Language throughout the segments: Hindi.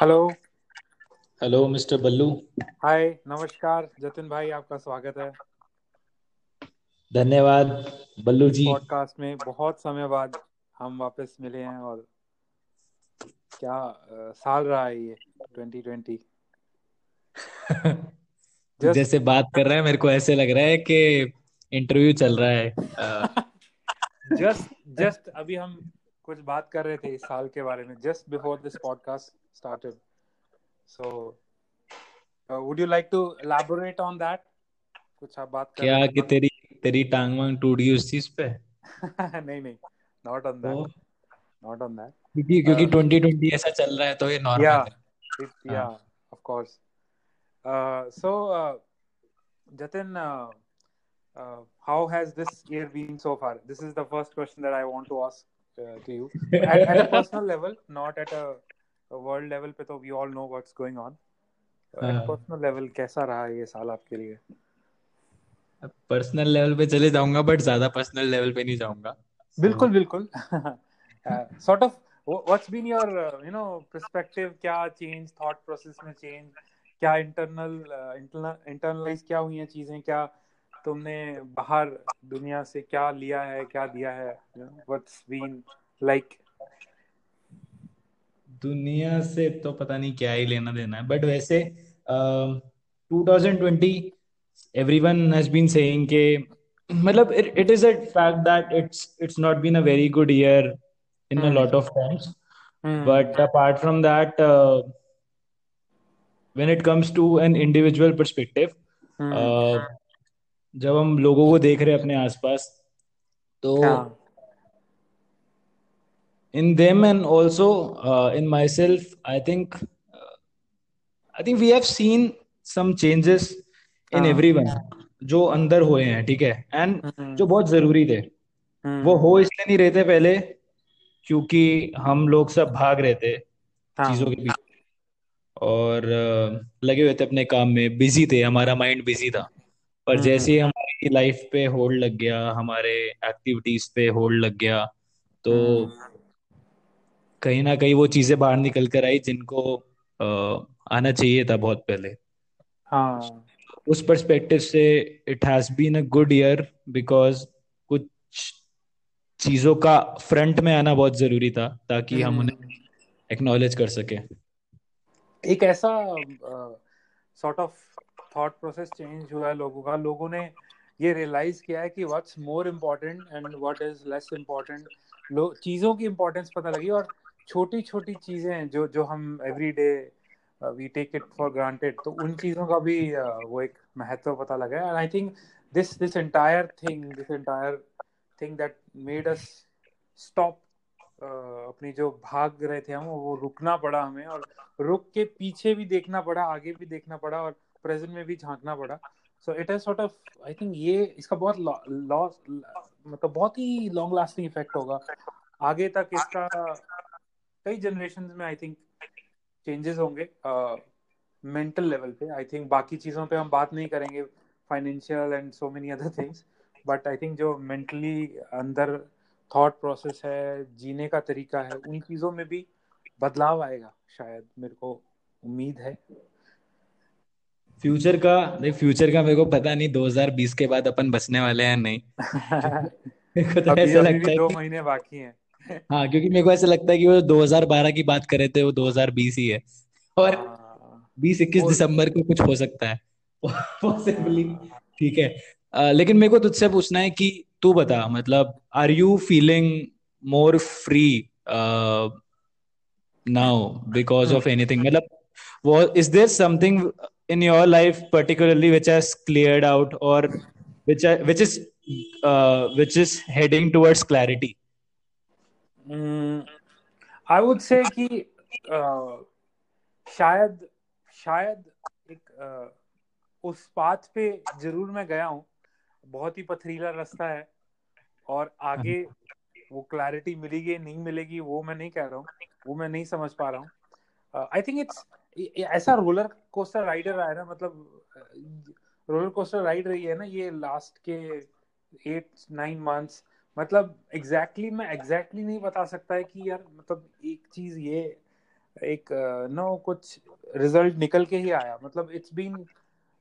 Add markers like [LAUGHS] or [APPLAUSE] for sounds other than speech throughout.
Hello hello mister Ballu hi नमस्कार जतिन भाई आपका स्वागत है। धन्यवाद बल्लू जी। पॉडकास्ट में बहुत समय बाद हम वापस मिले हैं और क्या अ, साल रहा है ये 2020 जस्ट [LAUGHS] जैसे बात कर रहे हैं मेरे को ऐसे लग रहा है कि इंटरव्यू चल रहा है। जस्ट जस्ट [LAUGHS] अभी हम कुछ बात कर रहे थे इस साल के बारे में just before this podcast started so would you like to elaborate on that कुछ आप बात कर क्या रहे कि तेरी तेरी टांग वांग टूट गई उस चीज पे [LAUGHS] थे नहीं नहीं नॉट ऑन तो दैट नॉट ऑन दैट क्योंकि क्योंकि 2020 ऐसा चल रहा है तो ये नॉर्मल yeah है it, हाँ yeah of course uh, so uh, Jatin uh, uh, how has this year been so far this is the first question that I want to ask uh, to you at, at a personal [LAUGHS] level not at a, world level पे तो we all know what's going on. uh, at a हाँ। personal level कैसा रहा ये साल आपके लिए? पर्सनल लेवल पे चले जाऊँगा बट ज़्यादा पर्सनल लेवल पे नहीं जाऊँगा। बिल्कुल बिल्कुल। Sort of what's been your you know perspective क्या चेंज थॉट प्रोसेस में चेंज क्या इंटरनल इंटरनलाइज क्या हुई हैं चीज़ें? क्या तुमने बाहर दुनिया से क्या लिया है क्या दिया है? व्हाट्स बीन लाइक दुनिया से तो पता नहीं क्या ही लेना देना है। बट वैसे two thousand twenty has been say मतलब it is a fact that it's it's not been a very good year in a lot of times but apart from that when it comes to an individual perspective जब हम लोगों को देख रहे हैं अपने आसपास तो yeah. In them and also uh, in myself i think uh, i think we have seen some changes in हाँ everyone जो अंदर हुए हैं ठीक है? एंड हम्म जो बहुत ज़रूरी थे। वो हम्म हो इसलिए नहीं रहे थे पहले क्योंकि हम लोग सब भाग रहे थे चीज़ों हाँ के पीछे। और अ, लगे हुए थे अपने काम में बिज़ी थे हमारा माइंड बिज़ी था। पर हम्म जैसे ही हमारी लाइफ पे होल्ड लग गया हमारे एक्टिविटीज़ पे होल्ड लग गया तो कहीं ना कहीं वो चीज़ें बाहर निकल कर आई जिनको अ, आना चाहिए था बहुत पहले। हाँ। उस पर्सपेक्टिव से it has been a good year because कुछ चीज़ों का फ्रंट में आना बहुत ज़रूरी था ताकि हम उन्हें हम्म एक्नॉलेज कर सके। एक ऐसा sort of thought process change हुआ है लोगों का। लोगों ने ये रियलाइज़ किया है कि what's more important and what is less important लोग चीज़ों की इम्पोर्टेंस पता लगी और छोटी छोटी चीज़ें हैं जो जो हम every day we take it for granted तो उन चीज़ों का भी uh, वो एक महत्व पता लगा and I think this this entire thing this entire thing that made us stop अपनी जो भाग रहे थे हम वो रुकना पड़ा हमें और रुक के पीछे भी देखना पड़ा आगे भी देखना पड़ा और प्रेजेंट में भी झांकना पड़ा। So it is sort of I think ये इसका बहुत लॉस मतलब बहुत ही लॉन्ग लास्टिंग इफ़ेक्ट होगा। आगे तक इसका कई जनरेशन में आई थिंक चेंजेस होंगे मेंटल लेवल पे. आई थिंक बाकी चीज़ों पे हम बात नहीं करेंगे financial and so many other things but I think जो मेंटली अंदर थॉट प्रोसेस है जीने का तरीका है उन चीज़ों में भी बदलाव आएगा शायद मेरे को उम्मीद है। फ्यूचर का देख फ्यूचर का मेरे को पता नहीं 2020 के बाद अपन बचने वाले हैं नहीं। [LAUGHS] तो ऐसा लगता है दो महीने बाकी हैं। हाँ क्योंकि मेरे को ऐसा लगता है कि वो 2012 की बात करे थे वो 2020 ही है। और बीस इक्कीस दिसंबर को कुछ हो सकता है। [LAUGHS] पॉसिबली हाँ। ठीक है। अ, लेकिन मेरे को तुझसे पूछना है कि तू बता मतलब are you feeling more free now because of anything मतलब वो is there something in your life particularly which has cleared out or which are, which is uh, which is heading towards clarity? I would say कि शायद शायद एक uh, उस पाथ पे ज़रूर मैं गया हूँ। बहुत ही पथरीला रास्ता है और आगे वो क्लैरिटी मिलेगी नहीं मिलेगी वो मैं नहीं कह रहा हूँ वो मैं नहीं समझ पा रहा हूँ। आई थिंक इट्स ऐसा रोलर कोस्टर राइडर रहा है ना मतलब रोलर कोस्टर राइड रही है ना ये लास्ट के एट नाइन मंथ्स मतलब एग्जैक्टली exactly, मैं एग्जैक्टली exactly नहीं बता सकता है कि यार मतलब एक चीज़ ये एक नो कुछ रिज़ल्ट निकल के ही आया। मतलब it's been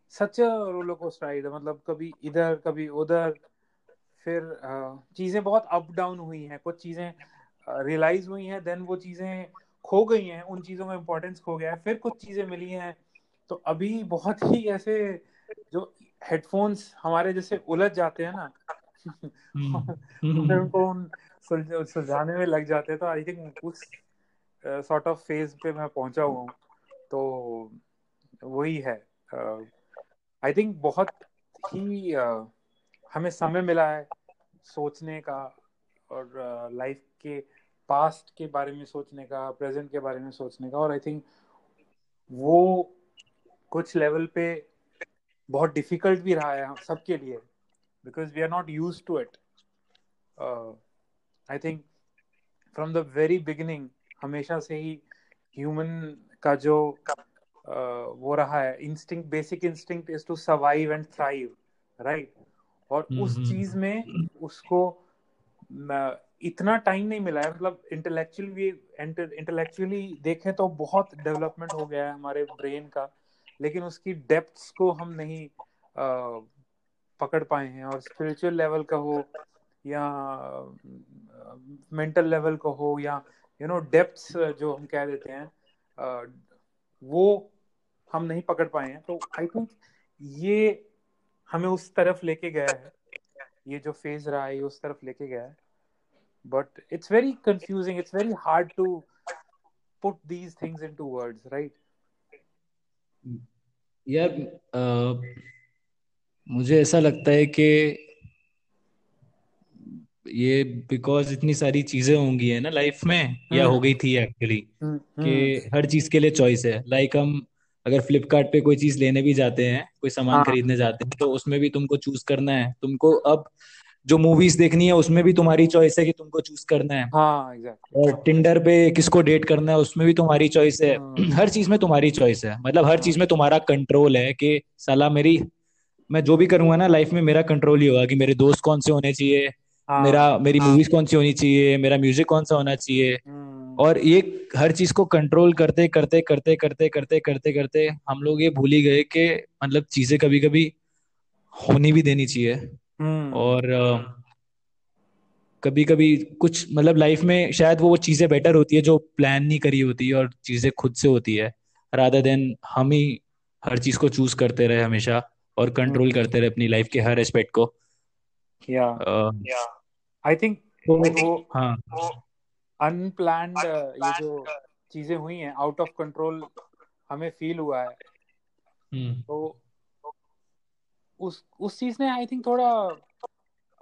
such roller coaster ride मतलब कभी इधर कभी उधर फिर चीज़ें बहुत अप डाउन हुई हैं। कुछ चीज़ें रियलाइज़ हुई हैं देन वो चीज़ें खो गई हैं। उन चीज़ों में इम्पोर्टेंस खो गया है। फिर कुछ चीज़ें मिली हैं। तो अभी बहुत ही ऐसे जो हेडफोन्स हमारे जैसे उलझ जाते हैं ना [LAUGHS] उनको सुलझाने में लग जाते तो आई थिंक उस सॉर्ट ऑफ़ फ़ेज़ पे मैं पहुँचा हुआ हूँ। तो वही है। आई थिंक बहुत ही हमें समय मिला है सोचने का और लाइफ के पास्ट के बारे में सोचने का प्रेजेंट के बारे में सोचने का। और आई थिंक वो कुछ लेवल पे बहुत डिफ़िकल्ट भी रहा है सबके लिए। Because we are not use to it I think from the very beginning हमेशा से ही ह्यूमन का जो uh, वो रहा है instinct basic instinct is to survive and thrive right और हम्म, उस हम्म, चीज़ में हम्म। उसको इतना टाइम नहीं मिला है मतलब इंटेलेक्चुअली इंटेलेक्चुअली देखें तो बहुत डेवलपमेंट हो गया है हमारे ब्रेन का लेकिन उसकी डेप्थ्स को हम नहीं आ, पकड़ पाए हैं और स्पिरिचुअल लेवल का हो या मेंटल लेवल का हो या यू नो डेप्थ्स जो हम कह देते हैं आ, वो हम नहीं पकड़ पाए हैं। तो आई थिंक ये हमें उस तरफ़ लेके गया है। ये जो फ़ेज़ रहा है ये उस तरफ़ लेके गया है। But it's very confusing it's very hard to put these things into words right यार मुझे ऐसा लगता है कि ये बिकॉज़ इतनी सारी चीज़ें होंगी है ना लाइफ में या हम्म। हो गई थी एक्चुअली हम्म, कि हम्म। हर चीज़ के लिए चॉइस है लाइक like हम अगर फ्लिपकार्ट पे कोई चीज़ लेने भी जाते हैं कोई सामान हाँ. खरीदने जाते हैं तो उसमें भी तुमको चूज़ करना है तुमको अब जो मूवीज़ देखनी है उसमें भी तुम्हारी चॉइस है कि तुमको चूज़ करना है हाँ exactly. और टिंडर पे किसको डेट करना है उसमें भी तुम्हारी चॉइस है हाँ. [CLEARS THROAT] हर चीज़ में तुम्हारी चॉइस है मतलब हर. चीज़ में तुम्हारा कंट्रोल है कि साला मेरी मैं जो भी करूँगा ना लाइफ में मेरा कंट्रोल ही होगा कि मेरे दोस्त कौन से होने चाहिए हाँ. मेरा मेरी मूवीज़ कौन सी होनी चाहिए मेरा म्यूज़िक कौन सा होना चाहिए। और ये हर चीज़ को कंट्रोल करते करते करते करते करते करते करते हम लोग ये भूल ही गए कि मतलब चीज़ें कभी कभी होनी भी देनी चाहिए। हम्म। और कभी कभी कुछ मतलब लाइफ में शायद वो वो चीज़ें बेटर होती है जो प्लान नहीं करी होती है और चीज़ें खुद से होती है। राधा देन हम ही हर चीज़ को चूज़ करते रहे हमेशा। और कंट्रोल। करते रहे अपनी लाइफ के हर एस्पेक्ट को। या आई थिंक वो हाँ। अनप्लान्ड ये जो चीज़ें हुई हैं आउट ऑफ़ कंट्रोल हमें फील हुआ है। हम्म। तो उस उस चीज़ ने आई थिंक थोड़ा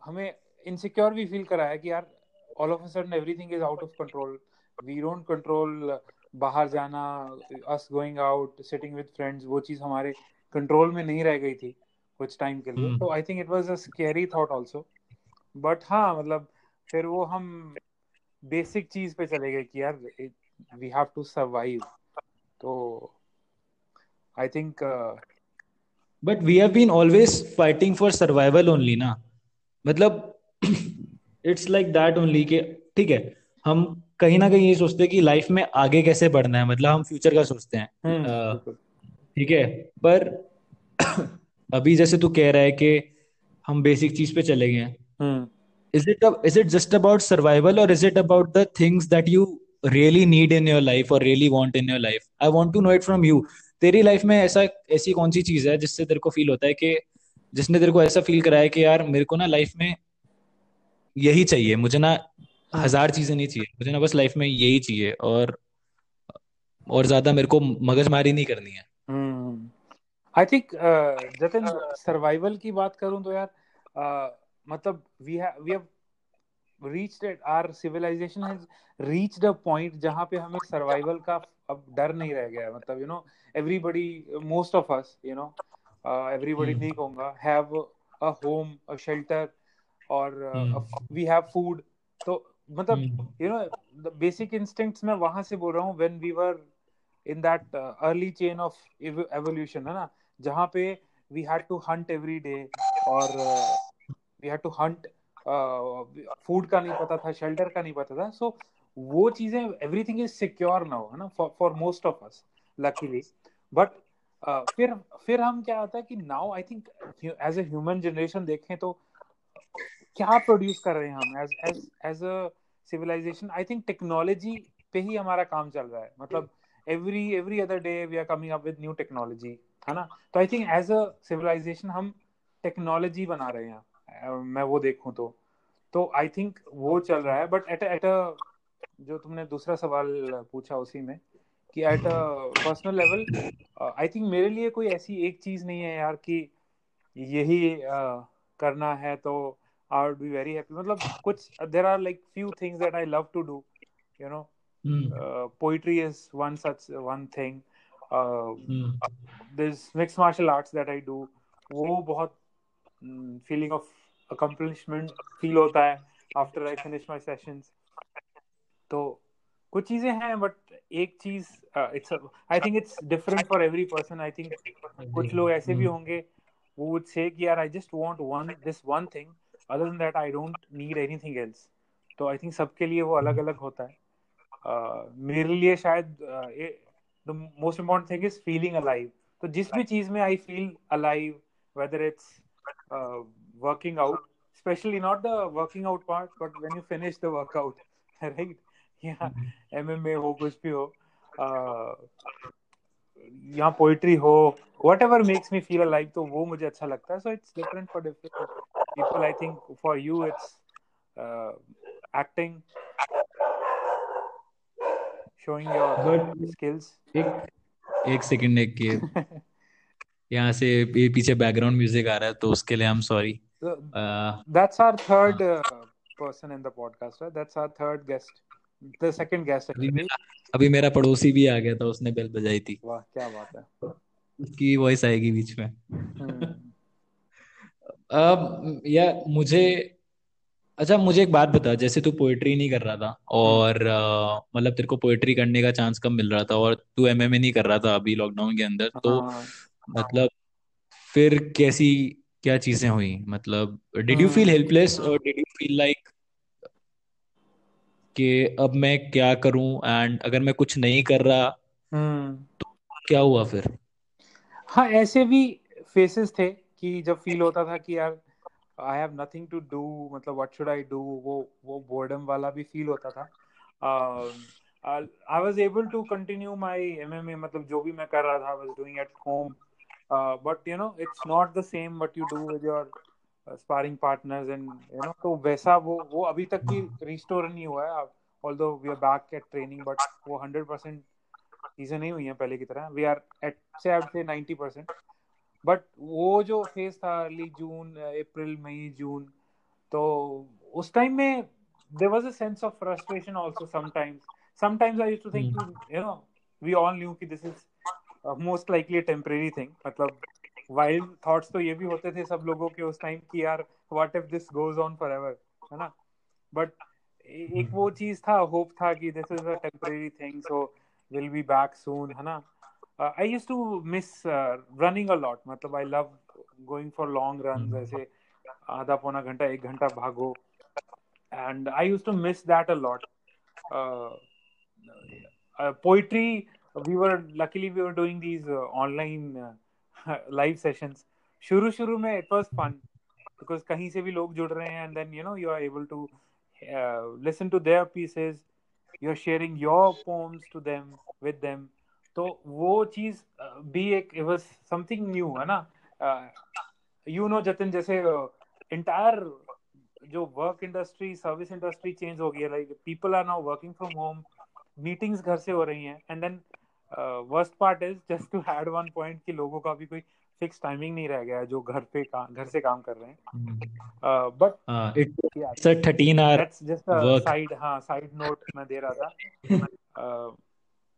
हमें इनसिक्योर भी फील करा है कि यार all of a sudden everything is out of control we don't control बाहर जाना us going out sitting with friends वो चीज़ हमारे कंट्रोल में नहीं रह गई थी कुछ टाइम के लिए। तो I think it was a scary thought also but हाँ मतलब फिर वो हम बेसिक चीज़ पे चले गए कि यार वी हैव टू सर्वाइव तो I think but we have been always fighting for survival only ना। मतलब इट्स लाइक दैट ओनली कि ठीक है हम कहीं ना कहीं ये सोचते हैं कि लाइफ में आगे कैसे बढ़ना है मतलब हम फ्यूचर का सोचते हैं। हम्म, ठीक है? पर [COUGHS] अभी जैसे तू कह रहा है कि हम बेसिक चीज़ पे चले गए is it is it just about survival और is it about the things that you really need in your life और really want in your life I want to know it from you तेरी लाइफ में ऐसा ऐसी कौन सी चीज़ है जिससे तेरे को फील होता है कि जिसने तेरे को ऐसा फील कराया कि यार मेरे को ना लाइफ में यही चाहिए। मुझे ना हाँ। हज़ार चीज़ें नहीं चाहिए। मुझे ना बस लाइफ में यही चाहिए और और ज़्यादा मेरे को मगजमारी नहीं करनी है। आई थिंक जतिन सर्वाइवल की बात करूँ तो यार uh, मतलब we have we have reached it. Our civilization has reached a point जहाँ पे हमें सर्वाइवल का अब डर नहीं रह गया मतलब you know everybody most of us you know everybody नहीं कहूँगा have a home a shelter और वी हैव फ़ूड तो मतलब you know the basic instincts मैं वहाँ से बोल रहा हूँ when we were in that early chain of evolution है ना? जहाँ पे we had to hunt every day और we had to hunt food का नहीं पता था शेल्टर का नहीं पता था। सो so, वो चीज़ें एवरीथिंग इज़ सिक्योर नाउ है ना? For most of us luckily but फिर फिर हम क्या होता है कि now I think as a human generation देखें तो क्या प्रोड्यूस कर रहे हैं हम? As as as a civilisation I think technology पे ही हमारा काम चल रहा है। मतलब every every other day we are coming up with new technology है ना? तो I think as a civilisation हम टेक्नोलॉजी बना रहे हैं। मैं वो देखूँ तो। तो आई थिंक वो चल रहा है बट एट एट अ जो तुमने दूसरा सवाल पूछा उसी में कि at a personal level I think मेरे लिए कोई ऐसी एक चीज़ नहीं है यार कि यही uh, करना है तो I would be very happy मतलब कुछ there are like few things that I love to do you know poetry is one such one thing this mix martial arts that I do वो बहुत फीलिंग ऑफ़ अकम्पलिशमेंट फील होता है after I finish my sessions तो कुछ चीज़ें हैं बट एक चीज़ it's I think it's different for every person I think कुछ लोग ऐसे भी होंगे वो वुड से कि यार I just want one this one thing other than that I don't need anything else तो आई थिंक सबके लिए वो अलग अलग होता है। Uh, मेरे लिए शायद the most important thing is feeling alive तो जिस भी चीज़ में I feel alive whether it's working out especially not the working out part but when you finish the workout [LAUGHS] right? या एमएमए हो कुछ भी हो यहाँ पोइट्री हो whatever makes me feel like तो वो मुझे अच्छा लगता है। So it's different for different people I think for you it's acting showing your skills एक एक सेकंड एक के [LAUGHS] यहाँ से पीछे बैकग्राउंड म्यूज़िक आ रहा है तो उसके लिए I am sorry that's our third person in the podcast that's our third guest the second guest अभी मेरा अभी मेरा पड़ोसी भी आ गया था उसने बेल बजाई थी। वाह क्या बात है। उसकी वॉइस आएगी बीच में। हम्म। [LAUGHS] अब या मुझे अच्छा मुझे एक बात बता जैसे तू पोएट्री नहीं कर रहा था और हम्म। मतलब तेरे को पोएट्री करने का चांस कब मिल रहा था और तू एमएमए नहीं कर रहा था अभी लॉकडाउन के अंदर तो हाँ। मतलब फिर कैसी क्या चीज़ें हुई मतलब डिड यू फील हेल्पलेस और डिड यू फील लाइक कि अब मैं क्या करूँ एंड अगर मैं कुछ नहीं कर रहा हम्म। तो क्या हुआ फिर हाँ ऐसे भी फेसेस थे कि जब फील होता था कि यार I have nothing to do मतलब व्हाट शुड आई डू वो वो बोर्डम वाला भी फील होता था। I was able to continue my MMA मतलब जो भी मैं कर रहा था was doing at home but you know it's not the same what you do with your sparring partners and you know तो वैसा वो वो अभी तक भी रिस्टोर नहीं हुआ है। Although we are back at training but वो हंड्रेड परसेंट चीज़ें नहीं हुई हैं पहले की तरह। We are at say I would say ninety percent but वो जो फ़ेज़ था early June April May June तो उस टाइम में there was a sense of frustration also sometimes sometimes I too think you know we all knew कि this is most likely temporary thing मतलब वाइल्ड थॉट्स तो ये भी होते थे सब लोगों के उस टाइम कि यार what if this goes on forever है ना? बट एक वो चीज़ था होप था कि this is a temporary thing so will be back soon है ना? I used to miss running a lot मतलब I love going for long run ऐसे आधा पौना घंटा एक घंटा भागो and I used to miss that a lot poetry we were luckily we were doing these uh, online uh, [LAUGHS] live sessions शुरू शुरू में इट वाज फन बिकॉज कहीं से भी लोग जुड़ रहे हैं and then you know you are able to listen to their pieces you are sharing your poems to them with them तो वो चीज़ भी एक इट वाज समथिंग न्यू है ना? यू नो जतिन जैसे इंटायर uh, जो work industry service industry change हो गई है like people are now working from home meetings घर से हो रही हैं and then worst part is just to add one point कि लोगों का भी कोई फिक्स टाइमिंग नहीं रह गया है जो घर पे काम घर से काम कर रहे हैं। But it's a 13 hour that's just a side हाँ साइड नोट मैं दे रहा था। [LAUGHS] uh,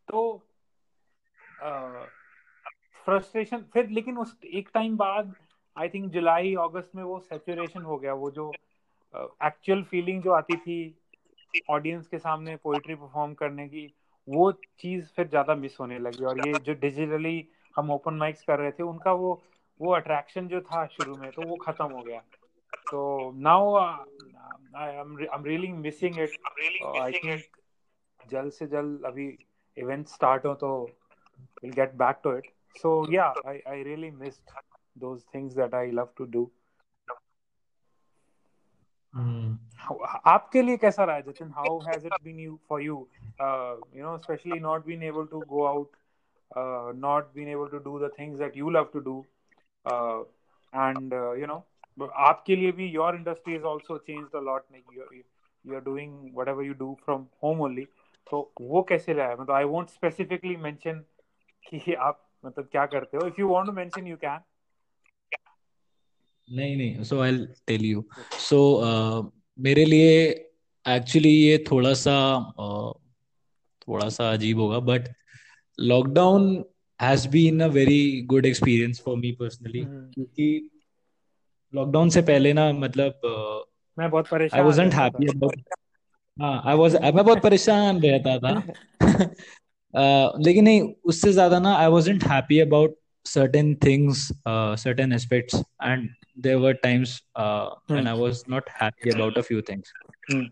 तो फ्रस्ट्रेशन फिर लेकिन उस एक टाइम बाद आई थिंक जुलाई अगस्त में वो सेचुरेशन हो गया वो जो एक्चुअल uh, फीलिंग जो आती थी ऑडियंस के सामने पोइट्री परफॉर्म करने की वो चीज़ फिर ज़्यादा मिस होने लगी और ये जो डिजिटली हम ओपन माइक्स कर रहे थे उनका वो वो अट्रैक्शन जो था शुरू में तो वो खत्म हो गया। तो now I am really missing it I think जल्द से जल्द अभी इवेंट स्टार्ट हो तो will get back to it so yeah I I really missed those things that I love to do. Hmm. आपके लिए कैसा रहा Jatin? How has it been you for you you know specially not been able to go out not been able to do the things that you love to do and you know आपके लिए भी your industry is also changed a lot you are doing whatever you do from home only तो वो कैसे रहा मतलब आई वोंट स्पेसिफिकली मेंशन कि आप मतलब क्या करते हो? If you want to mention you can नहीं नहीं so I tell you so मेरे लिए एक्चुअली ये थोड़ा सा uh, थोड़ा सा अजीब होगा but lockdown has been a very good experience for me personally क्योंकि लॉकडाउन से पहले ना मतलब uh, मैं बहुत परेशान आई वाजंट हैप्पी अबाउट हाँ आई वाज मैं बहुत परेशान रहता था। [LAUGHS] लेकिन नहीं उससे ज्यादा ना I wasn't happy about certain things uh, certain aspects and there were times uh, hmm. when I was not happy about a few things. Hmm.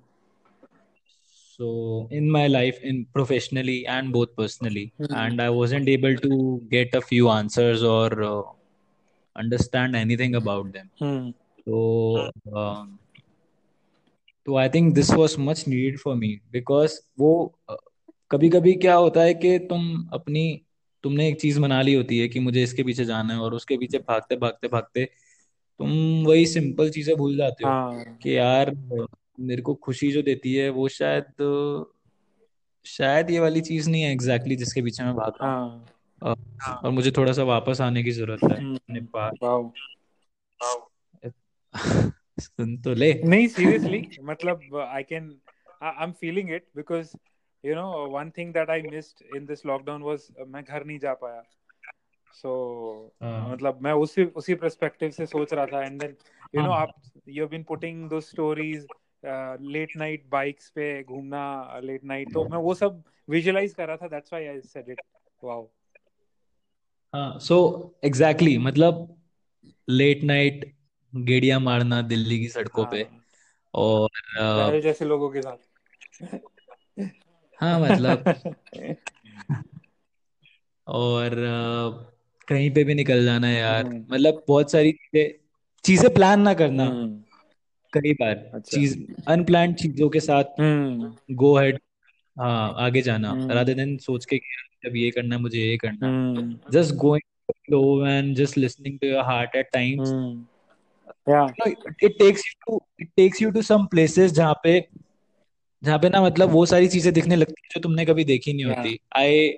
So in my life, in professionally and both personally, hmm. and I wasn't able to get a few answers or uh, understand anything about them. So, um, so I think this was much needed for me because वो कभी कभी क्या होता है कि तुम अपनी तुमने एक चीज़ बना ली होती है कि मुझे इसके पीछे जाना है और उसके पीछे भागते भागते भागते तुम वही सिंपल चीज़ें भूल जाते हो हाँ. कि यार मेरे को खुशी जो देती है वो शायद शायद ये वाली चीज़ नहीं है एग्जैक्टली exactly जिसके पीछे मैं भाग रहा हूँ। हाँ. और मुझे थोड़ा सा वापस आने की ज़रूरत है हम्म, अपने पास। [LAUGHS] सुन तो ले। नहीं सीरियसली मतलब I can I am feeling it because you know one thing that I missed in this lockdown was मैं घर नहीं जा पाया। सो so, uh, मतलब मैं उसी उसी पर्सपेक्टिव से सोच रहा था। एंड देन यू नो आप you been putting those stories late night bikes पे घूमना लेट नाइट तो मैं वो सब विजुअलाइज कर रहा था। That's why I said it wow हाँ सो एग्जैक्टली मतलब लेट नाइट गेड़िया मारना दिल्ली की सड़कों हाँ, पे और uh, जैसे लोगों के साथ। [LAUGHS] हाँ मतलब। [LAUGHS] और uh, कहीं पे भी निकल जाना यार। हम्म। मतलब बहुत सारी चीज़ें चीज़ें प्लान ना करना। हम्म। कई बार अच्छा। चीज़ अनप्लान चीज़ों के साथ गो हम्म। हेड हाँ आगे जाना। राधे देन सोच के जब ये करना है मुझे ये करना just going flow and just listening to your heart at times it takes you to it takes you to some places जहाँ पे जहाँ पे ना मतलब वो सारी चीज़ें दिखने लगती है जो तुमने कभी देखी नहीं होती। आई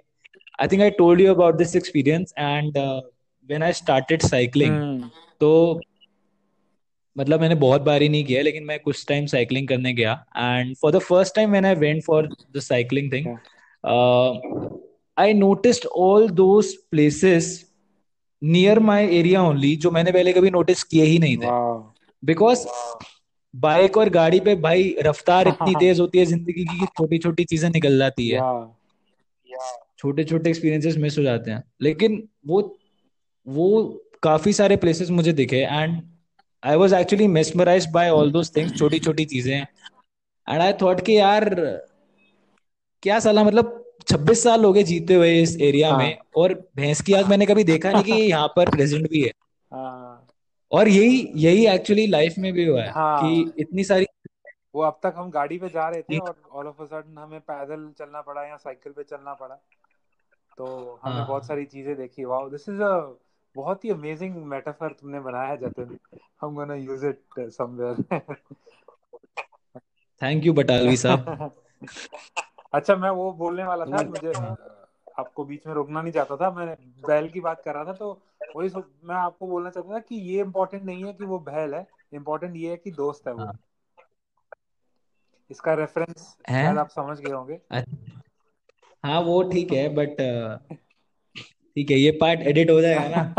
I think I told you about this experience and uh, when I started cycling hmm. तो मतलब मैंने बहुत बार ही नहीं किया लेकिन मैं कुछ टाइम साइकिलिंग करने गया। And for the first time when I went for the cycling thing I noticed all those places near my area only जो मैंने पहले कभी नोटिस किए ही नहीं थे। बिकॉज़ बाइक और गाड़ी पे भाई रफ्तार इतनी तेज होती है ज़िंदगी की छोटी छोटी चीज़ें निकल जाती है। छोटे छोटे एक्सपीरियंसेस मिस हो जाते हैं। लेकिन वो वो काफ़ी सारे प्लेसेस मुझे दिखे and I was actually mesmerize by all those things छोटी छोटी चीज़ें। एंड आई थॉट कि यार क्या साला मतलब छब्बीस साल हो गए जीते हुए इस एरिया हाँ. में और भैंस की आग मैंने कभी देखा नहीं कि [LAUGHS] यहाँ पर प्रेजेंट भी है। हाँ. और यही यही एक्चुअली लाइफ में भी हुआ है हाँ. कि इतनी सारी वो अब तक हम गाड़ी पे जा रहे थे और ऑल ऑफ़ अ सडन हमें पैदल चलना पड़ा या साइकिल पे चलना पड़ा। तो हमने हाँ. बहुत सारी चीज़ें देखी। वाओ दिस इज़ अ बहुत ही अमेजिंग मेटाफर तुमने बनाया है जतिन। हम gonna use it somewhere thank you Batalvi साहब। [LAUGHS] अच्छा मैं वो बोलने वाला था मुझे आपको बीच में रोकना नहीं चाहता था। मैं बैल की बात कर रहा था तो वही मैं आपको बोलना चाहता था कि ये इम्पोर्टेंट नहीं है कि वो बैल है इम्पोर्टेंट ये है कि दोस्त है वो। हाँ। इसका रेफरेंस शायद आप समझ गए होंगे। हाँ वो ठीक है बट ठीक है ये पार्ट एडिट हो जाएगा ना।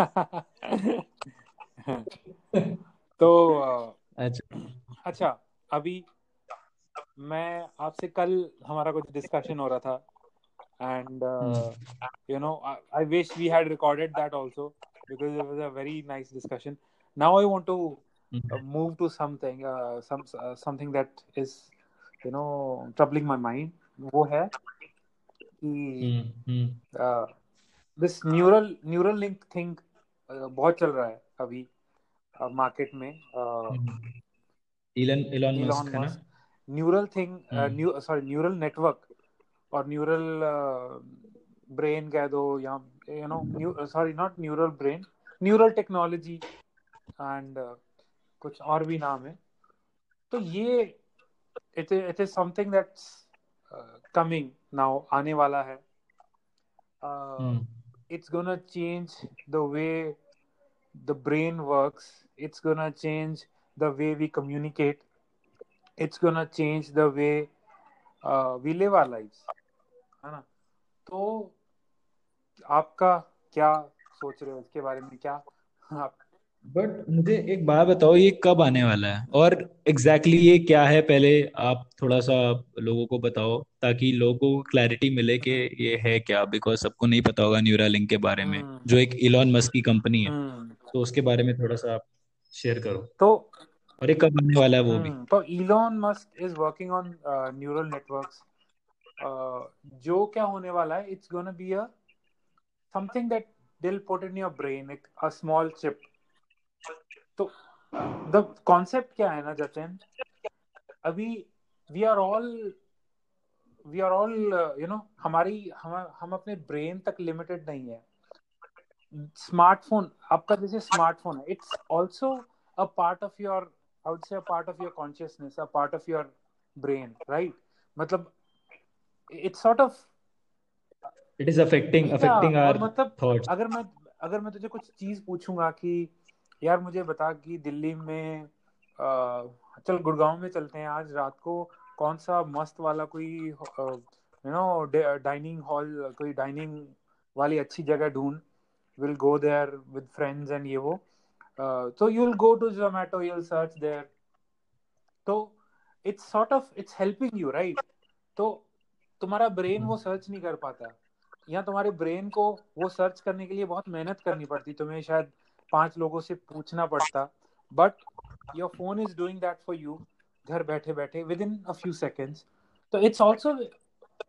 [LAUGHS] तो अच्छा। अच्छा अभी मैं आपसे कल हमारा कुछ डिस्कशन हो रहा था। and you know I wish we had recorded that also because it was a very nice discussion now I want to move to something uh, some uh, something that is you know troubling my mind वो है कि this neural neural link thing बहुत चल रहा है अभी मार्केट में इलन इलन मस्क है ना neural thing sorry neural network और न्यूरल ब्रेन कह दो या you know sorry not neural brain neural technology and कुछ और भी नाम है। तो ये it it is something that's coming now आने वाला है। It's gonna change the way the brain works it's gonna change the way we communicate it's gonna change the way we live our lives है ना? तो आपका क्या सोच रहे हो? इसके बारे में क्या आप बट मुझे एक बात बताओ ये कब आने वाला है? और एग्जैक्टली exactly ये क्या है? पहले आप थोड़ा सा लोगों को बताओ ताकि लोगों को क्लैरिटी मिले कि ये है क्या? बिकॉज़ सबको नहीं पता होगा न्यूरा लिंक के बारे में हम्म। जो एक इलॉन मस्क की कंपनी है। हम्म। तो उसके बारे में थोड़ा सा आप शेयर करो। तो और ये कब आने वाला है वो भी? हम्म, तो Elon Musk is working on neural networks जो क्या होने वाला है it's gonna be a something that they'll put in your brain एक अ स्मॉल चिप तो द कॉन्सेप्ट क्या है ना जतिन अभी we are all we are all you know हमारी, हम हम अपने ब्रेन तक लिमिटेड नहीं है। स्मार्टफ़ोन आपका जैसे स्मार्टफ़ोन है it's also a part of your I say part of your consciousness a part of your brain right मतलब it's sort of it is affecting affecting our मतलब थॉट्स अगर मैं अगर मैं तुझे कुछ चीज़ पूछूँगा कि यार मुझे बता कि दिल्ली में आ, चल गुड़गांव में चलते हैं आज रात को कौन सा मस्त वाला कोई यू नो डाइनिंग हॉल कोई डाइनिंग वाली अच्छी जगह ढूंढ। Will go there with friends and ये वो। तो you will go to Zomato you will search there तो it's sort of it's helping you right तो तुम्हारा ब्रेन वो सर्च नहीं कर पाता। या तुम्हारे ब्रेन को वो सर्च करने के लिए बहुत मेहनत करनी पड़ती तुम्हें शायद पाँच लोगों से पूछना पड़ता। But your phone is doing that for you घर बैठे बैठे within a few seconds तो it's also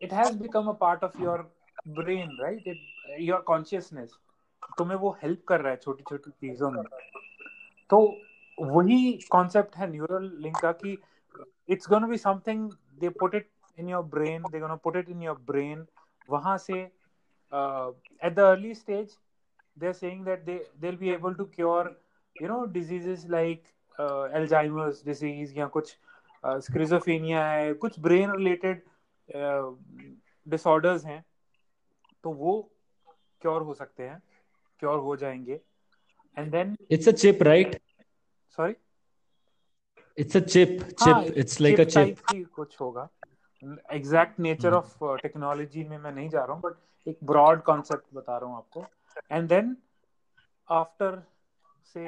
it has become a part of your brain right it your consciousness तुम्हें वो हेल्प कर रहा है छोटी छोटी चीज़ों में। तो वही कॉन्सेप्ट है न्यूरल लिंक का कि it's gonna be something they put it in your brain they gonna put it in your brain वहाँ से uh, at the early stage they're saying that they they'll be able to cure you know diseases like uh, alzheimer's disease या कुछ स्क्रिजोफेनिया है कुछ ब्रेन रिलेटेड डिसऑर्डर्स हैं तो वो क्योर हो सकते हैं क्योर हो जाएँगे। And then it's a chip right sorry it's a chip chip it's like a chip कुछ होगा। एग्जैक्ट नेचर ऑफ़ टेक्नोलॉजी में मैं नहीं जा रहा हूँ बट एक ब्रॉड कॉन्सेप्ट बता रहा हूँ आपको। And then after say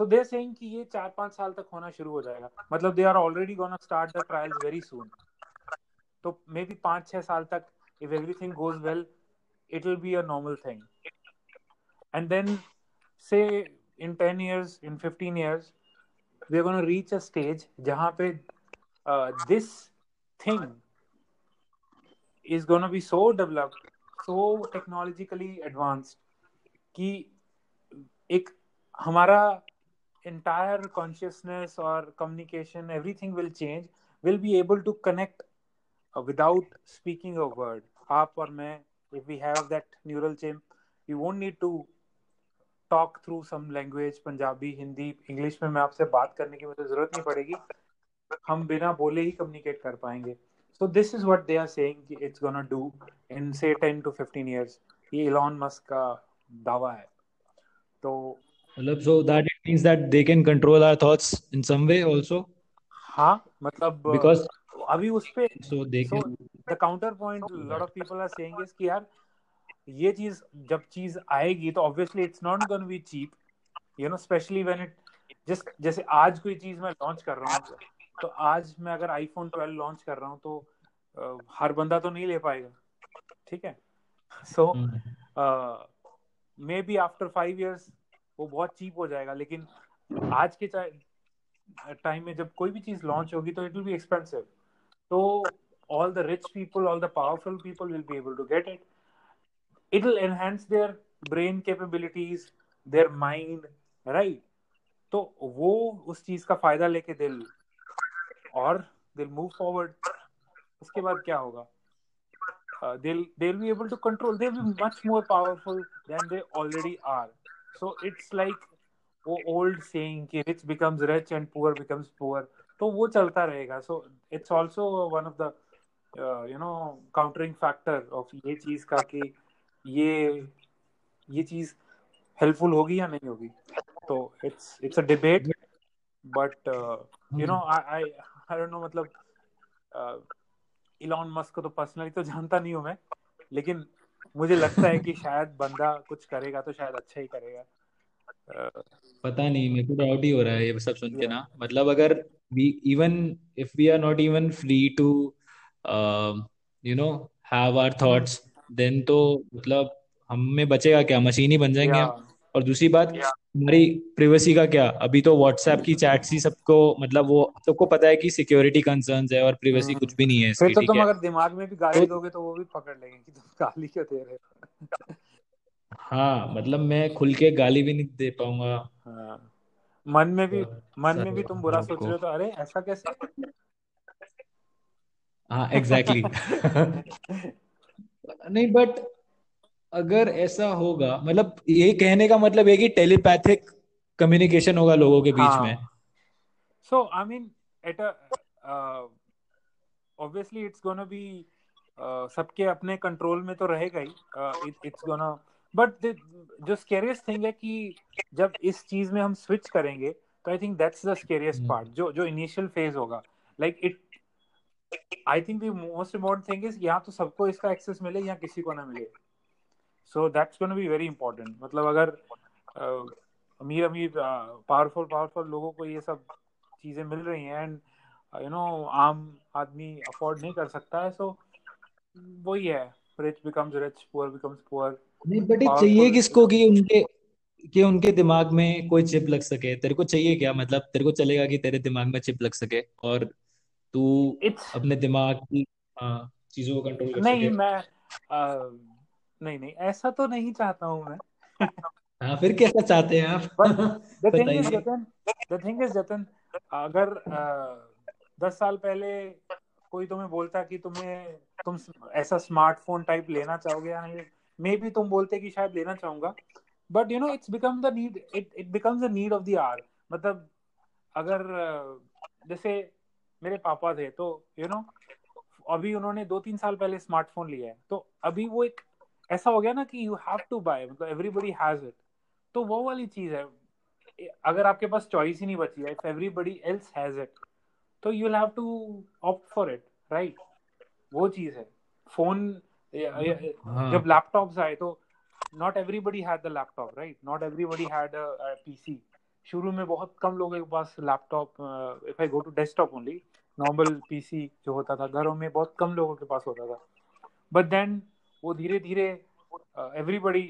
so they saying कि ये चार पाँच साल तक होना शुरू हो जाएगा। मतलब they are already gonna start the trials very soon तो मे बी पाँच छह साल तक if everything goes well it will be a normal thing and then say in ten years in fifteen years we gonna reach a stage जहाँ पे this thing is going to be so developed, so technologically advanced कि एक हमारा entire consciousness or communication, everything will change. We'll be able to connect uh, without speaking a word. आप और मैं, if we have that neural chip, we won't need to talk through some language, Punjabi, Hindi, English में मैं आपसे बात करने की मुझे ज़रूरत नहीं पड़ेगी हम बिना बोले ही कम्युनिकेट कर पाएँगे। So this is what they are saying कि it's gonna do in say 10 to 15 years ये इलॉन मस्क का दावा है। तो मतलब so that it means that they can control our thoughts in some way also हाँ मतलब बिकॉज़ अभी उस पे so they can the counter point lot of people are saying is कि यार ये चीज़ जब चीज़ आएगी तो obviously it's not gonna be cheap you know specially when it just जैसे आज कोई चीज़ मैं लॉन्च कर रहा हूँ तो आज मैं अगर आईफोन 12 लॉन्च कर रहा हूँ तो हर बंदा तो नहीं ले पाएगा ठीक है? So maybe after five years वो बहुत चीप हो जाएगा लेकिन आज के टाइम में जब कोई भी चीज़ लॉन्च होगी तो इट विल बी एक्सपेंसिव तो all the rich people all the powerful people will be able to get it. It'll enhance their brain capabilities their mind right? तो वो उस चीज़ का फ़ायदा लेके दिल और दिल मूव फॉरवर्ड उसके बाद क्या होगा uh, they'll they'll be able to control they'll be much more powerful than they already are so it's like वो old saying कि rich becomes rich and poor becomes poor तो वो चलता रहेगा so it's also one of the uh, you know countering factor of ये चीज़ का कि ये ये चीज़ हेल्पफुल होगी या नहीं होगी तो it's it's a debate but you know I I don't know मतलब इलॉन मस्क को तो पर्सनली तो जानता नहीं हूँ मैं लेकिन मुझे लगता है कि शायद बंदा कुछ करेगा तो शायद अच्छा ही करेगा। पता नहीं मेरे को डाउट ही हो रहा है ये सब सुन के ना। मतलब अगर we even if we are not even free to you know have our thoughts then तो मतलब हम में बचेगा क्या? मशीन ही बन जाएँगे हम। और दूसरी बात हमारी प्रिवेसी का क्या? अभी तो व्हाट्सएप की चैट्स ही सबको मतलब वो सबको पता है कि सिक्योरिटी कंसर्न्स है और प्रिवेसी कुछ भी नहीं है फिर तो तुम अगर दिमाग में भी गाली तो, दोगे तो वो भी पकड़ लेंगे कि तुम गाली क्यों दे रहे हो? हाँ मतलब मैं खुल के गाली भी नहीं दे पाऊँगा। हाँ। मन में भी मन में भी तुम बुरा सोच रहे हो तो अरे ऐसा कैसे? हाँ एग्जैक्टली [LAUGHS] [LAUGHS] नहीं बट अगर ऐसा होगा मतलब ये कहने का मतलब है कि टेलीपैथिक कम्युनिकेशन होगा लोगों के बीच हाँ. में। So I mean at obviously it's gonna be सबके अपने कंट्रोल में तो रहेगा ही इट्स गोना बट जो स्केरियस्ट थिंग है कि जब इस चीज़ में हम स्विच करेंगे तो I think that's the scariest part जो जो इनिशियल फ़ेज़ होगा। Like it I think the most important thing is यहाँ तो सबको इसका एक्सेस मिले या किसी को ना मिले। So that's gonna be very important मतलब अगर अमीर अमीर पावरफुल पावरफुल लोगों को ये सब चीज़ें मिल रही हैं एंड यू नो आम आदमी अफोर्ड नहीं कर सकता है सो वही है। Rich becomes rich poor becomes poor नहीं बट चाहिए किसको कि उनके कि उनके दिमाग में कोई चिप लग सके? तेरे को चाहिए क्या? मतलब तेरे को चलेगा कि तेरे दिमाग में चिप लग सके? और तू अपने दिमाग की चीज़ों को कंट्रोल कर नहीं सके? मैं नहीं नहीं ऐसा तो नहीं चाहता हूँ मैं। [LAUGHS] हाँ फिर कैसा चाहते हैं आप? The thing is Jatin the thing is Jatin अगर दस साल पहले कोई तुम्हें बोलता कि तुम्हें तुम ऐसा स्मार्टफ़ोन टाइप लेना चाहोगे या नहीं मे बी तुम बोलते कि शायद लेना चाहूँगा। But you know it's become the need it it becomes the need of the hour मतलब अगर जैसे मेरे पापा थे तो यू you नो know, अभी उन्होंने दो तीन साल पहले स्मार्टफ़ोन लिया है। तो अभी वो एक ऐसा हो गया ना कि यू हैव टू बाय मतलब एवरीबडी हैज़ इट तो वो वाली चीज़ है। अगर आपके पास चॉइस ही नहीं बची है if everybody else has it तो you will have to opt for it right वो चीज़ है। फ़ोन हाँ. जब लैपटॉप्स आए तो not everybody had the laptop right not everybody had a PC शुरू में बहुत कम लोगों के पास laptop if I go to desktop only normal PC जो होता था घरों में बहुत कम लोगों के पास होता था। बट देन वो धीरे धीरे everybody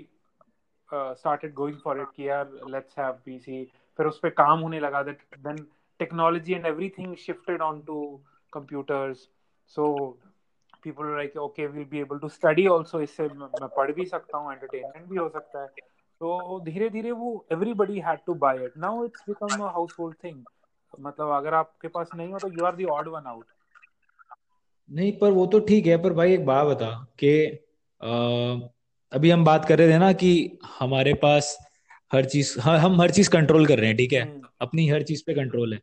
started going for it कि यार लेट्स हैव पीसी फिर उस पर काम होने लगा that then technology and everything shifted on to computers so people like okay will be able to study also इससे मैं पढ़ भी सकता हूँ एंटरटेनमेंट भी हो सकता है। तो धीरे धीरे वो everybody had to buy it now it's become a household thing मतलब अगर आपके पास नहीं हो तो you are the odd one out नहीं, पर वो तो ठीक है, पर भाई एक बात बता कि अभी हम बात कर रहे थे ना कि हमारे पास हर चीज़ हम हर चीज़ कंट्रोल कर रहे हैं ठीक है हम्म। अपनी हर चीज़ पे कंट्रोल है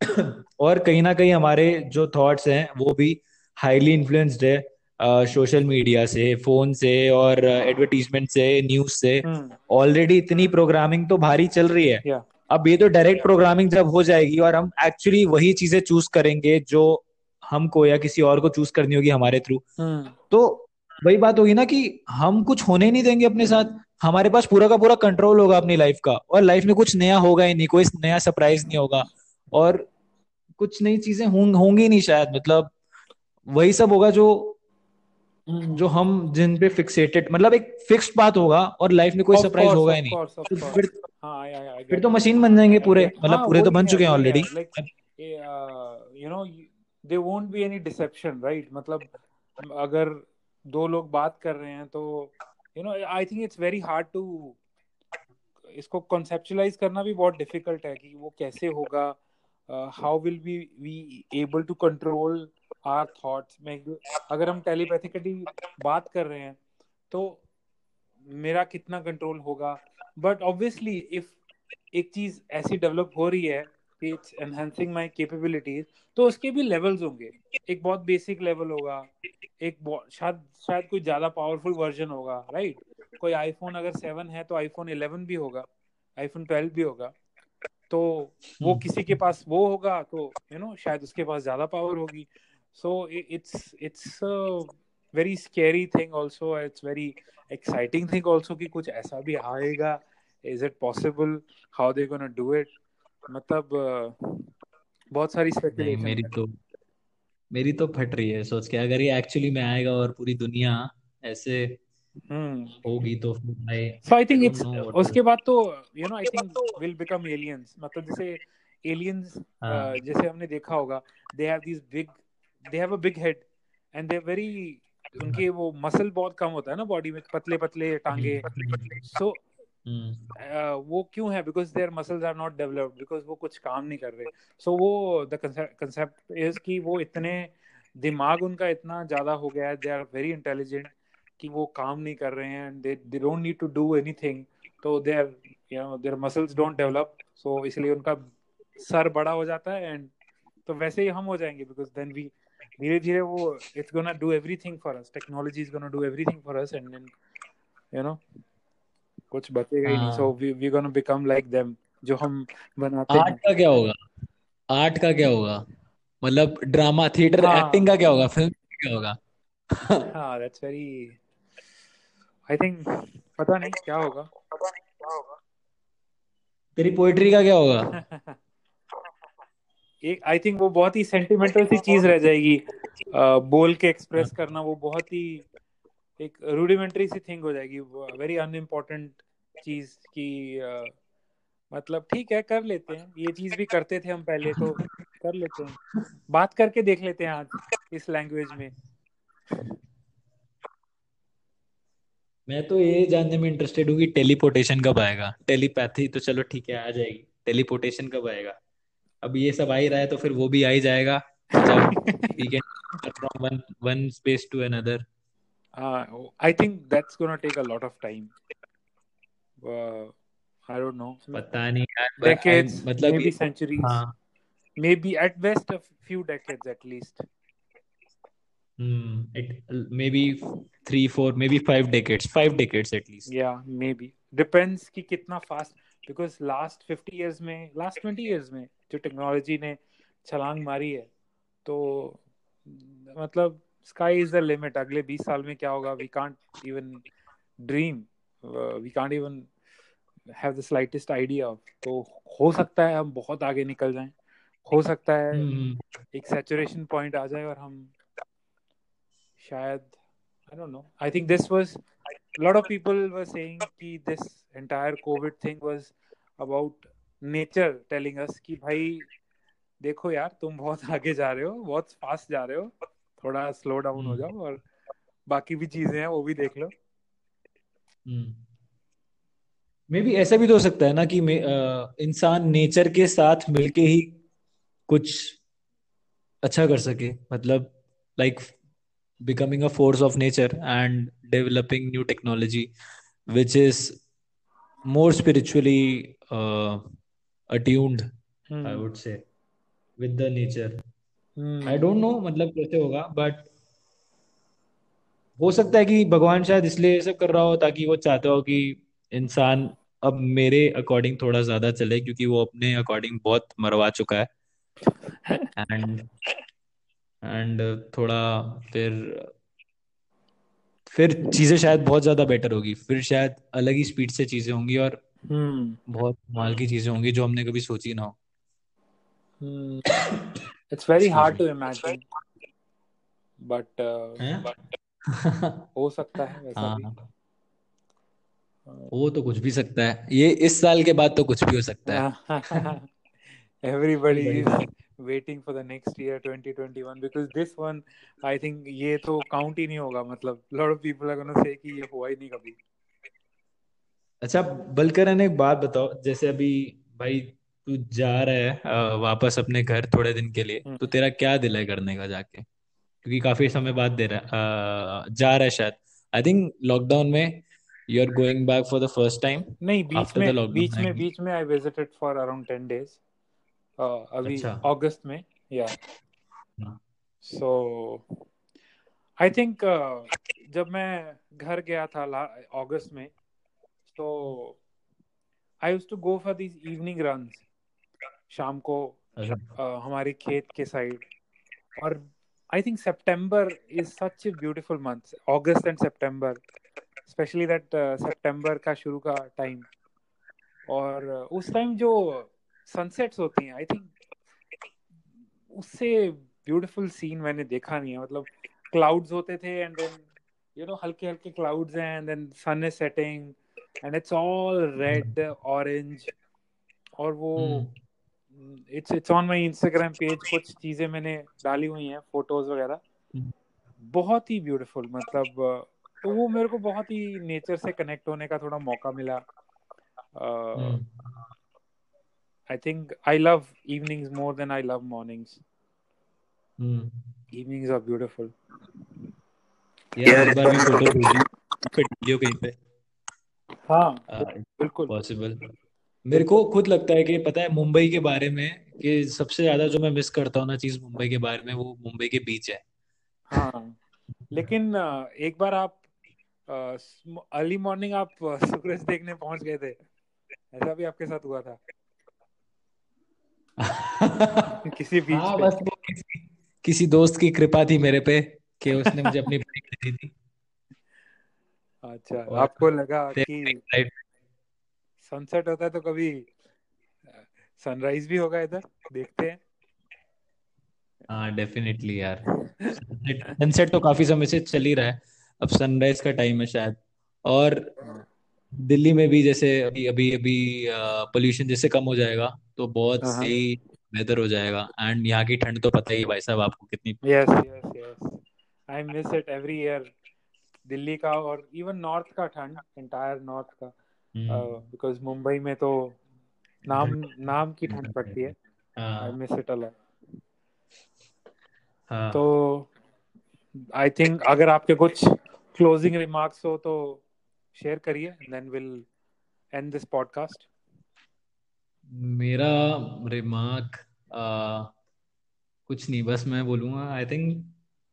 [CLEARS THROAT] और कहीं ना कहीं हमारे जो थॉट्स हैं वो भी हाईली इन्फ्लुएंस्ड है सोशल मीडिया से फ़ोन से और एडवर्टीजमेंट से न्यूज़ से ऑलरेडी हम्म। इतनी प्रोग्रामिंग तो भारी चल रही है yeah. अब ये तो डायरेक्ट प्रोग्रामिंग जब हो जाएगी और हम एक्चुअली वही चीज़ें चूज़ करेंगे जो हमको या किसी और को चूज़ करनी होगी हमारे थ्रू हम्म। तो वही बात होगी ना कि हम कुछ होने नहीं देंगे अपने साथ। हमारे पास पूरा का पूरा कंट्रोल होगा अपनी लाइफ का। और लाइफ में कुछ नया होगा ही नहीं कोई नया सरप्राइज़ नहीं होगा। और कुछ नई चीज़ें होंगी नहीं शायद मतलब वही सब होगा जो। जो हम जिन पे फिक्सेटेड मतलब एक फिक्स्ड बात होगा और लाइफ में कोई सरप्राइज़ होगा ही नहीं। तो फिर हाँ, फिर तो मशीन बन जाएँगे पूरे। मतलब हाँ, पूरे तो बन चुके हैं already you know they won't be any deception right मतलब अगर दो लोग बात कर रहे हैं तो you know I think it's very hard to इसको कॉन्सेप्चुलाइज करना भी बहुत डिफ़िकल्ट है कि वो कैसे होगा how will be we able to control our thoughts में, अगर हम टेलीपैथिकली बात कर रहे हैं तो मेरा कितना कंट्रोल होगा? बट ऑब्वियसली इफ़ एक चीज़ ऐसी डेवलप हो रही है इट्स एनहेंसिंग माय कैपेबिलिटीज तो उसके भी लेवल्स होंगे। एक बहुत बेसिक लेवल होगा, एक शायद शायद कोई ज़्यादा पावरफुल वर्जन होगा राइट कोई आईफोन अगर सेवन है तो आईफोन इलेवन भी होगा आईफोन ट्वेल्व भी होगा। तो वो। किसी के पास वो होगा तो यू नो शायद उसके पास ज़्यादा पावर होगी। So it's it's very scary thing also it's very exciting thing also कि कुछ ऐसा भी आएगा। Is it possible how they gonna do it मतलब बहुत सारी स्पेकुलेशन मेरी तो मेरी तो फट रही है सोच के अगर ये एक्चुअली में आएगा और पूरी दुनिया ऐसे हम्म। होगी तो आई सो आई थिंक इट्स उसके बाद तो you know I think will become aliens मतलब जैसे एलियंस हाँ। जैसे हमने देखा होगा they have this big they have a big head and they very उनके वो मसल बहुत कम होता है ना बॉडी में पतले पतले टांगे। सो वो क्यों है? Because their muscles are not developed because वो कुछ काम नहीं कर रहे। सो वो द कंसेप्ट इज़ कि वो इतने दिमाग उनका इतना ज़्यादा हो गया है दे आर वेरी इंटेलिजेंट कि वो काम नहीं कर रहे हैं they they don't need to do anything तो they are you know their muscles don't develop so इसलिए उनका सर बड़ा हो जाता है एंड तो वैसे ही हम हो जाएँगे बिकॉज़ देन वी धीरे धीरे वो it's gonna do everything for us technology is gonna do everything for us and then you know कुछ बचेगा ही नहीं। So we we gonna become like them जो हम बनाते हैं। आर्ट का क्या होगा? आर्ट का क्या होगा? मतलब ड्रामा थिएटर एक्टिंग का क्या होगा? फ़िल्म का क्या होगा? हाँ दैट्स वेरी आई थिंक पता नहीं क्या होगा। तेरी पोएट्री का क्या होगा? [LAUGHS] एक आई थिंक वो बहुत ही सेंटिमेंटल सी चीज़ रह जाएगी। बोल के एक्सप्रेस करना वो बहुत ही एक रूडिमेंट्री सी थिंग हो जाएगी वेरी अनइम्पोर्टेंट चीज़ की मतलब ठीक है कर लेते हैं। ये चीज़ भी करते थे हम पहले तो कर लेते हैं। बात करके देख लेते हैं आज इस लैंग्वेज में। मैं तो ये जानने में इंटरेस्टेड हूँ कि टेलीपोर्टेशन कब आएगा। टेलीपैथी तो चलो ठीक है आ जाएगी। टेलीपोर्टेशन कब आएगा? अब ये सब आ ही रहा है तो फिर वो भी आ ही जाएगा। One one space to another Uh, I think that's gonna take a lot of time. Uh, I don't know. पता नहीं यार decades, मतलब maybe centuries, हाँ. maybe at best a few decades at least. Hmm. It maybe three, four, maybe five decades. Five decades at least. Yeah, maybe depends कि कितना fast. Because last 50 years में, last 20 years में जो टेक्नोलॉजी ने छलांग मारी है तो मतलब स्काई इज़ द लिमिट अगले बीस साल में क्या होगा? We can't even dream we can't even have the slightest idea तो हो सकता है हम बहुत आगे निकल जाएँ। हो सकता है mm-hmm. एक सैचुरेशन पॉइंट आ जाए और हम शायद I don't know I think this was lot of people were saying कि this entire covid thing was about nature telling us कि भाई देखो यार तुम बहुत आगे जा रहे हो बहुत फास्ट जा रहे हो। थोड़ा स्लो डाउन हो हम्म। जाओ और बाकी भी चीज़ें हैं वो भी देख लो मे हम्म। बी ऐसा भी तो हो सकता है ना कि इंसान नेचर के साथ मिलके ही कुछ अच्छा कर सके मतलब like becoming a force of nature and developing new technology which is more spiritually attuned I would say with the nature I don't know मतलब कैसे होगा बट हो सकता है कि भगवान शायद इसलिए ये सब कर रहा हो ताकि वो चाहते हो कि इंसान अब मेरे अकॉर्डिंग थोड़ा ज़्यादा चले क्योंकि वो अपने अकॉर्डिंग बहुत मरवा चुका है एंड एंड थोड़ा फिर फिर चीज़ें शायद बहुत ज़्यादा बेटर होगी फिर शायद अलग ही स्पीड से चीज़ें होंगी और hmm. बहुत माल की चीज़ें होंगी जो हमने कभी सोची ना हो hmm. It's very hard to imagine but हो? सकता है वैसा हाँ. भी वो तो कुछ भी सकता है। ये इस साल के बाद तो कुछ भी हो सकता है। Everybody is waiting for the next year 2021 because this one I think ये तो काउंट ही नहीं होगा मतलब lot of people are gonna say कि ये हुआ ही नहीं कभी। अच्छा बलकरन एक बात बताओ जैसे अभी भाई तू जा रहा है वापस अपने घर थोड़े दिन के लिए तो तेरा क्या दिल है करने का जाके? क्योंकि काफ़ी समय बाद दे रहा है जा रहा है शायद। आई थिंक लॉकडाउन में you are going back for the first time नहीं बीच में बीच में बीच में I visited for around ten days अभी अगस्त अच्छा। में या सो आई थिंक जब मैं घर गया था अगस्त में तो I used to go for this evening runs शाम को uh, हमारे खेत के साइड और I think September is such a beautiful month August and September specially that September का शुरू का टाइम और uh, उस टाइम जो सनसेट्स होती हैं आई थिंक उससे ब्यूटीफुल सीन मैंने देखा नहीं है। मतलब क्लाउड्स होते थे एंड देन यू नो हल्के हल्के क्लाउड्स हैं and then sun is setting and it's all red orange और वो it's it's on my Instagram page कुछ चीज़ें मैंने डाली हुई हैं फ़ोटोज़ वगैरह। hmm. बहुत ही ब्यूटीफुल मतलब तो वो मेरे को बहुत ही नेचर से कनेक्ट होने का थोड़ा मौका मिला। I think I love evenings more than I love mornings evenings are beautiful यार एक बार भी फ़ोटो वीडियो [LAUGHS] कहीं पे। हाँ बिल्कुल। पॉसिबल मेरे को खुद लगता है कि पता है मुंबई के बारे में कि सबसे ज़्यादा जो मैं मिस करता हूँ ना चीज़ मुंबई के बारे में वो मुंबई के बीच है। हाँ लेकिन एक बार आप अर्ली मॉर्निंग आप सूरज देखने पहुँच गए थे। ऐसा भी आपके साथ हुआ था? [LAUGHS] किसी बीच हाँ, बस वो किसी, किसी दोस्त की कृपा थी मेरे पे कि उसने मुझे अपनी [LAUGHS] बाइक दे दी थी। अच्छा आपको लगा कि सनसेट होता है तो कभी सनराइज भी होगा इधर देखते हैं। हाँ डेफिनेटली यार। सनसेट तो काफ़ी समय से चल ही रहा है। अब सनराइज का टाइम है शायद। और दिल्ली में भी जैसे अभी अभी अभी पोल्यूशन जैसे कम हो जाएगा तो बहुत हाँ, हाँ। सही वेदर हो जाएगा। एंड यहाँ की ठंड तो पता ही भाई साहब आपको कितनी yes yes yes I miss it every year Delhi का और इवन नॉर्थ का ठंड एंटायर नॉर्थ का। Because hmm. मुंबई में तो नाम [LAUGHS] नाम की ठंड पड़ती है। आई मिस इट अलॉट तो आई थिंक अगर आपके कुछ क्लोजिंग रिमार्क्स हो तो शेयर करिए then will end this podcast मेरा रिमार्क कुछ नहीं बस मैं बोलूँगा आई थिंक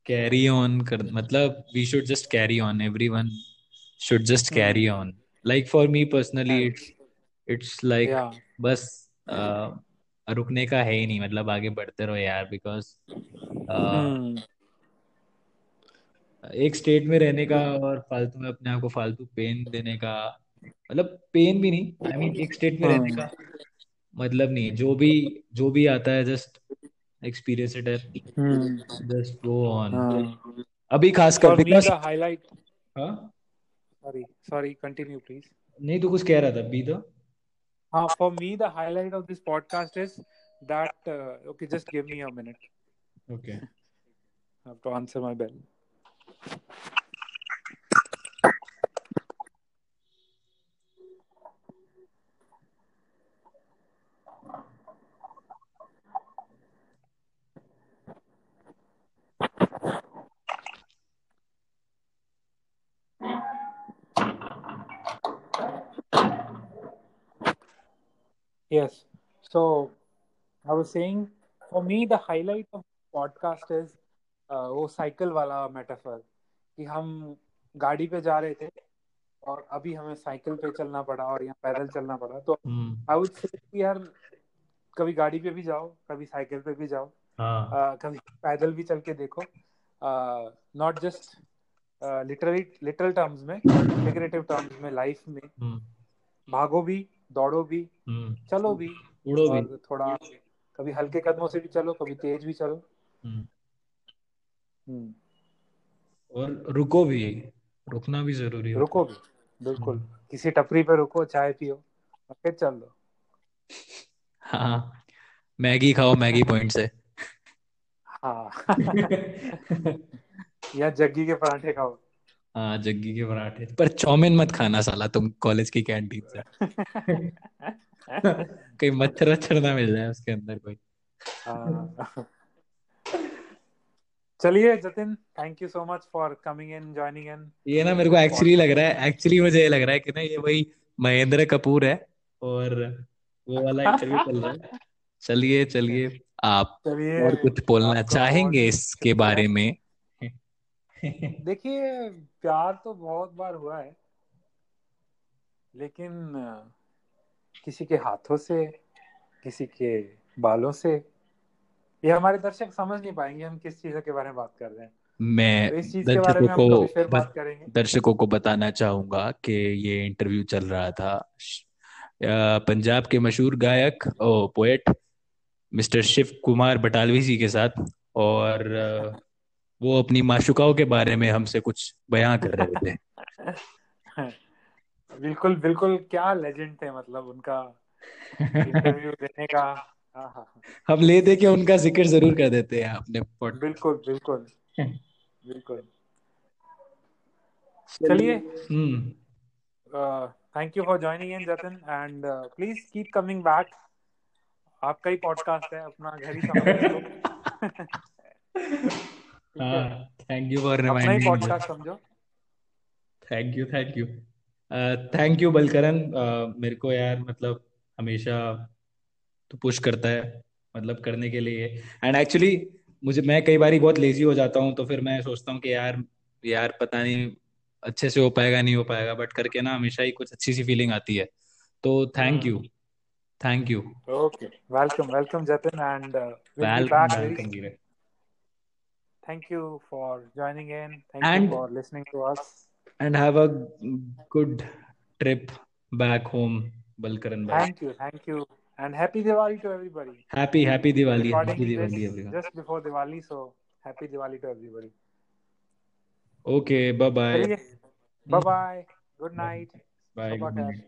कैरी ऑन कर मतलब we should just carry on everyone should just carry on like for me personally it's it's like बस uh, रुकने का है ही नहीं मतलब आगे बढ़ते रहो यार बिकॉज़ uh, hmm. एक स्टेट में रहने का और फालतू में अपने आप को फालतू पेन देने का मतलब पेन भी नहीं आई I मीन mean, एक स्टेट में रहने का मतलब नहीं जो भी जो भी आता है जस्ट एक्सपीरियंस इट है जस्ट गो ऑन अभी खासकर बिकॉज़ हाईलाइट हाँ? सॉरी सॉरी कंटिन्यू प्लीज नहीं तो कुछ कह रहा था बी द हाँ for me the highlight of this podcast is that okay just give me a minute okay I have to answer my bell Yes. So I was saying, for me, the highlight of podcast is uh, वो साइकिल वाला मेटाफर कि हम गाड़ी पे जा रहे थे और अभी हमें साइकिल पे चलना पड़ा और यहाँ पैदल चलना पड़ा तो आई वुड से यार कभी गाड़ी पे भी जाओ कभी साइकिल पे भी जाओ हाँ. uh, कभी पैदल भी चल के देखो not just literally literal terms में फिगरेटिव टर्म्स में लाइफ में hmm. भागो भी दौड़ो भी हम्म। चलो भी उड़ो भी। थोड़ा कभी हल्के कदमों से भी चलो कभी तेज भी चलो। हम्म। हम्म। और रुको भी रुकना भी ज़रूरी है रुको भी बिल्कुल। किसी टपरी पे रुको चाय पियो और फिर चल लो हाँ मैगी खाओ मैगी पॉइंट से। हाँ। [LAUGHS] या जग्गी के पराठे खाओ। हाँ जग्गी के पराठे। पर चौमिन मत खाना साला तुम कॉलेज की कैंटीन से। [LAUGHS] कहीं मच्छर वच्छर ना मिल जाए उसके अंदर कोई। हाँ। चलिए Jatin thank you so much for coming in joining in ये ना मेरे को एक्चुअली लग रहा है एक्चुअली मुझे ये लग रहा है कि ना ये वही महेंद्र कपूर है और वो वाला इंटरव्यू चल रहा है। चलिए चलिए आप और कुछ बोलना चाहेंगे इसके बारे में? [LAUGHS] देखिए प्यार तो बहुत बार हुआ है लेकिन किसी के हाथों से किसी के बालों से ये हमारे दर्शक समझ नहीं पाएँगे हम किस चीज़ के बारे में बात कर रहे हैं। तो मैं में दर्शकों को बात करेंगे। दर्शकों को बताना चाहूँगा कि ये इंटरव्यू चल रहा था। पंजाब के मशहूर गायक और पोएट मिस्टर शिव कुमार बटालवी जी के साथ और वो अपनी माशुकाओं के बारे में हमसे कुछ बयां कर रहे थे। [LAUGHS] बिल्कुल बिल्कुल क्या लेजेंड थे मतलब उनका इंटरव्यू [LAUGHS] देने का। हाँ हाँ हम ले दे के उनका ज़िक्र ज़रूर कर देते हैं अपने बिल्कुल बिल्कुल [LAUGHS] बिल्कुल। चलिए। Thank you for joining in Jatin and please keep coming back आपका ही पॉडकास्ट है अपना घर ही समझ है हाँ thank you for reminding podcast समझो। Thank you thank you thank you Balkaran मेरे को यार मतलब हमेशा तो पुश करता है मतलब करने के लिए। एंड एक्चुअली मुझे मैं कई बार बहुत लेजी हो जाता हूँ तो फिर मैं सोचता हूँ कि यार यार पता नहीं अच्छे से हो पाएगा नहीं हो पाएगा बट करके ना हमेशा ही कुछ अच्छी सी फीलिंग आती है। तो thank you thank you okay welcome welcome Jatin and welcome very welcome Thank you for joining in. Thank and, you for listening to us. And have a good trip back home, Balkaran. Thank you. Thank you. And happy Diwali to everybody. Happy, happy Diwali. Happy Diwali, everyone. Just before Diwali, so happy Diwali to everybody. Okay, bye bye. Bye bye. Good night. Bye. Good night.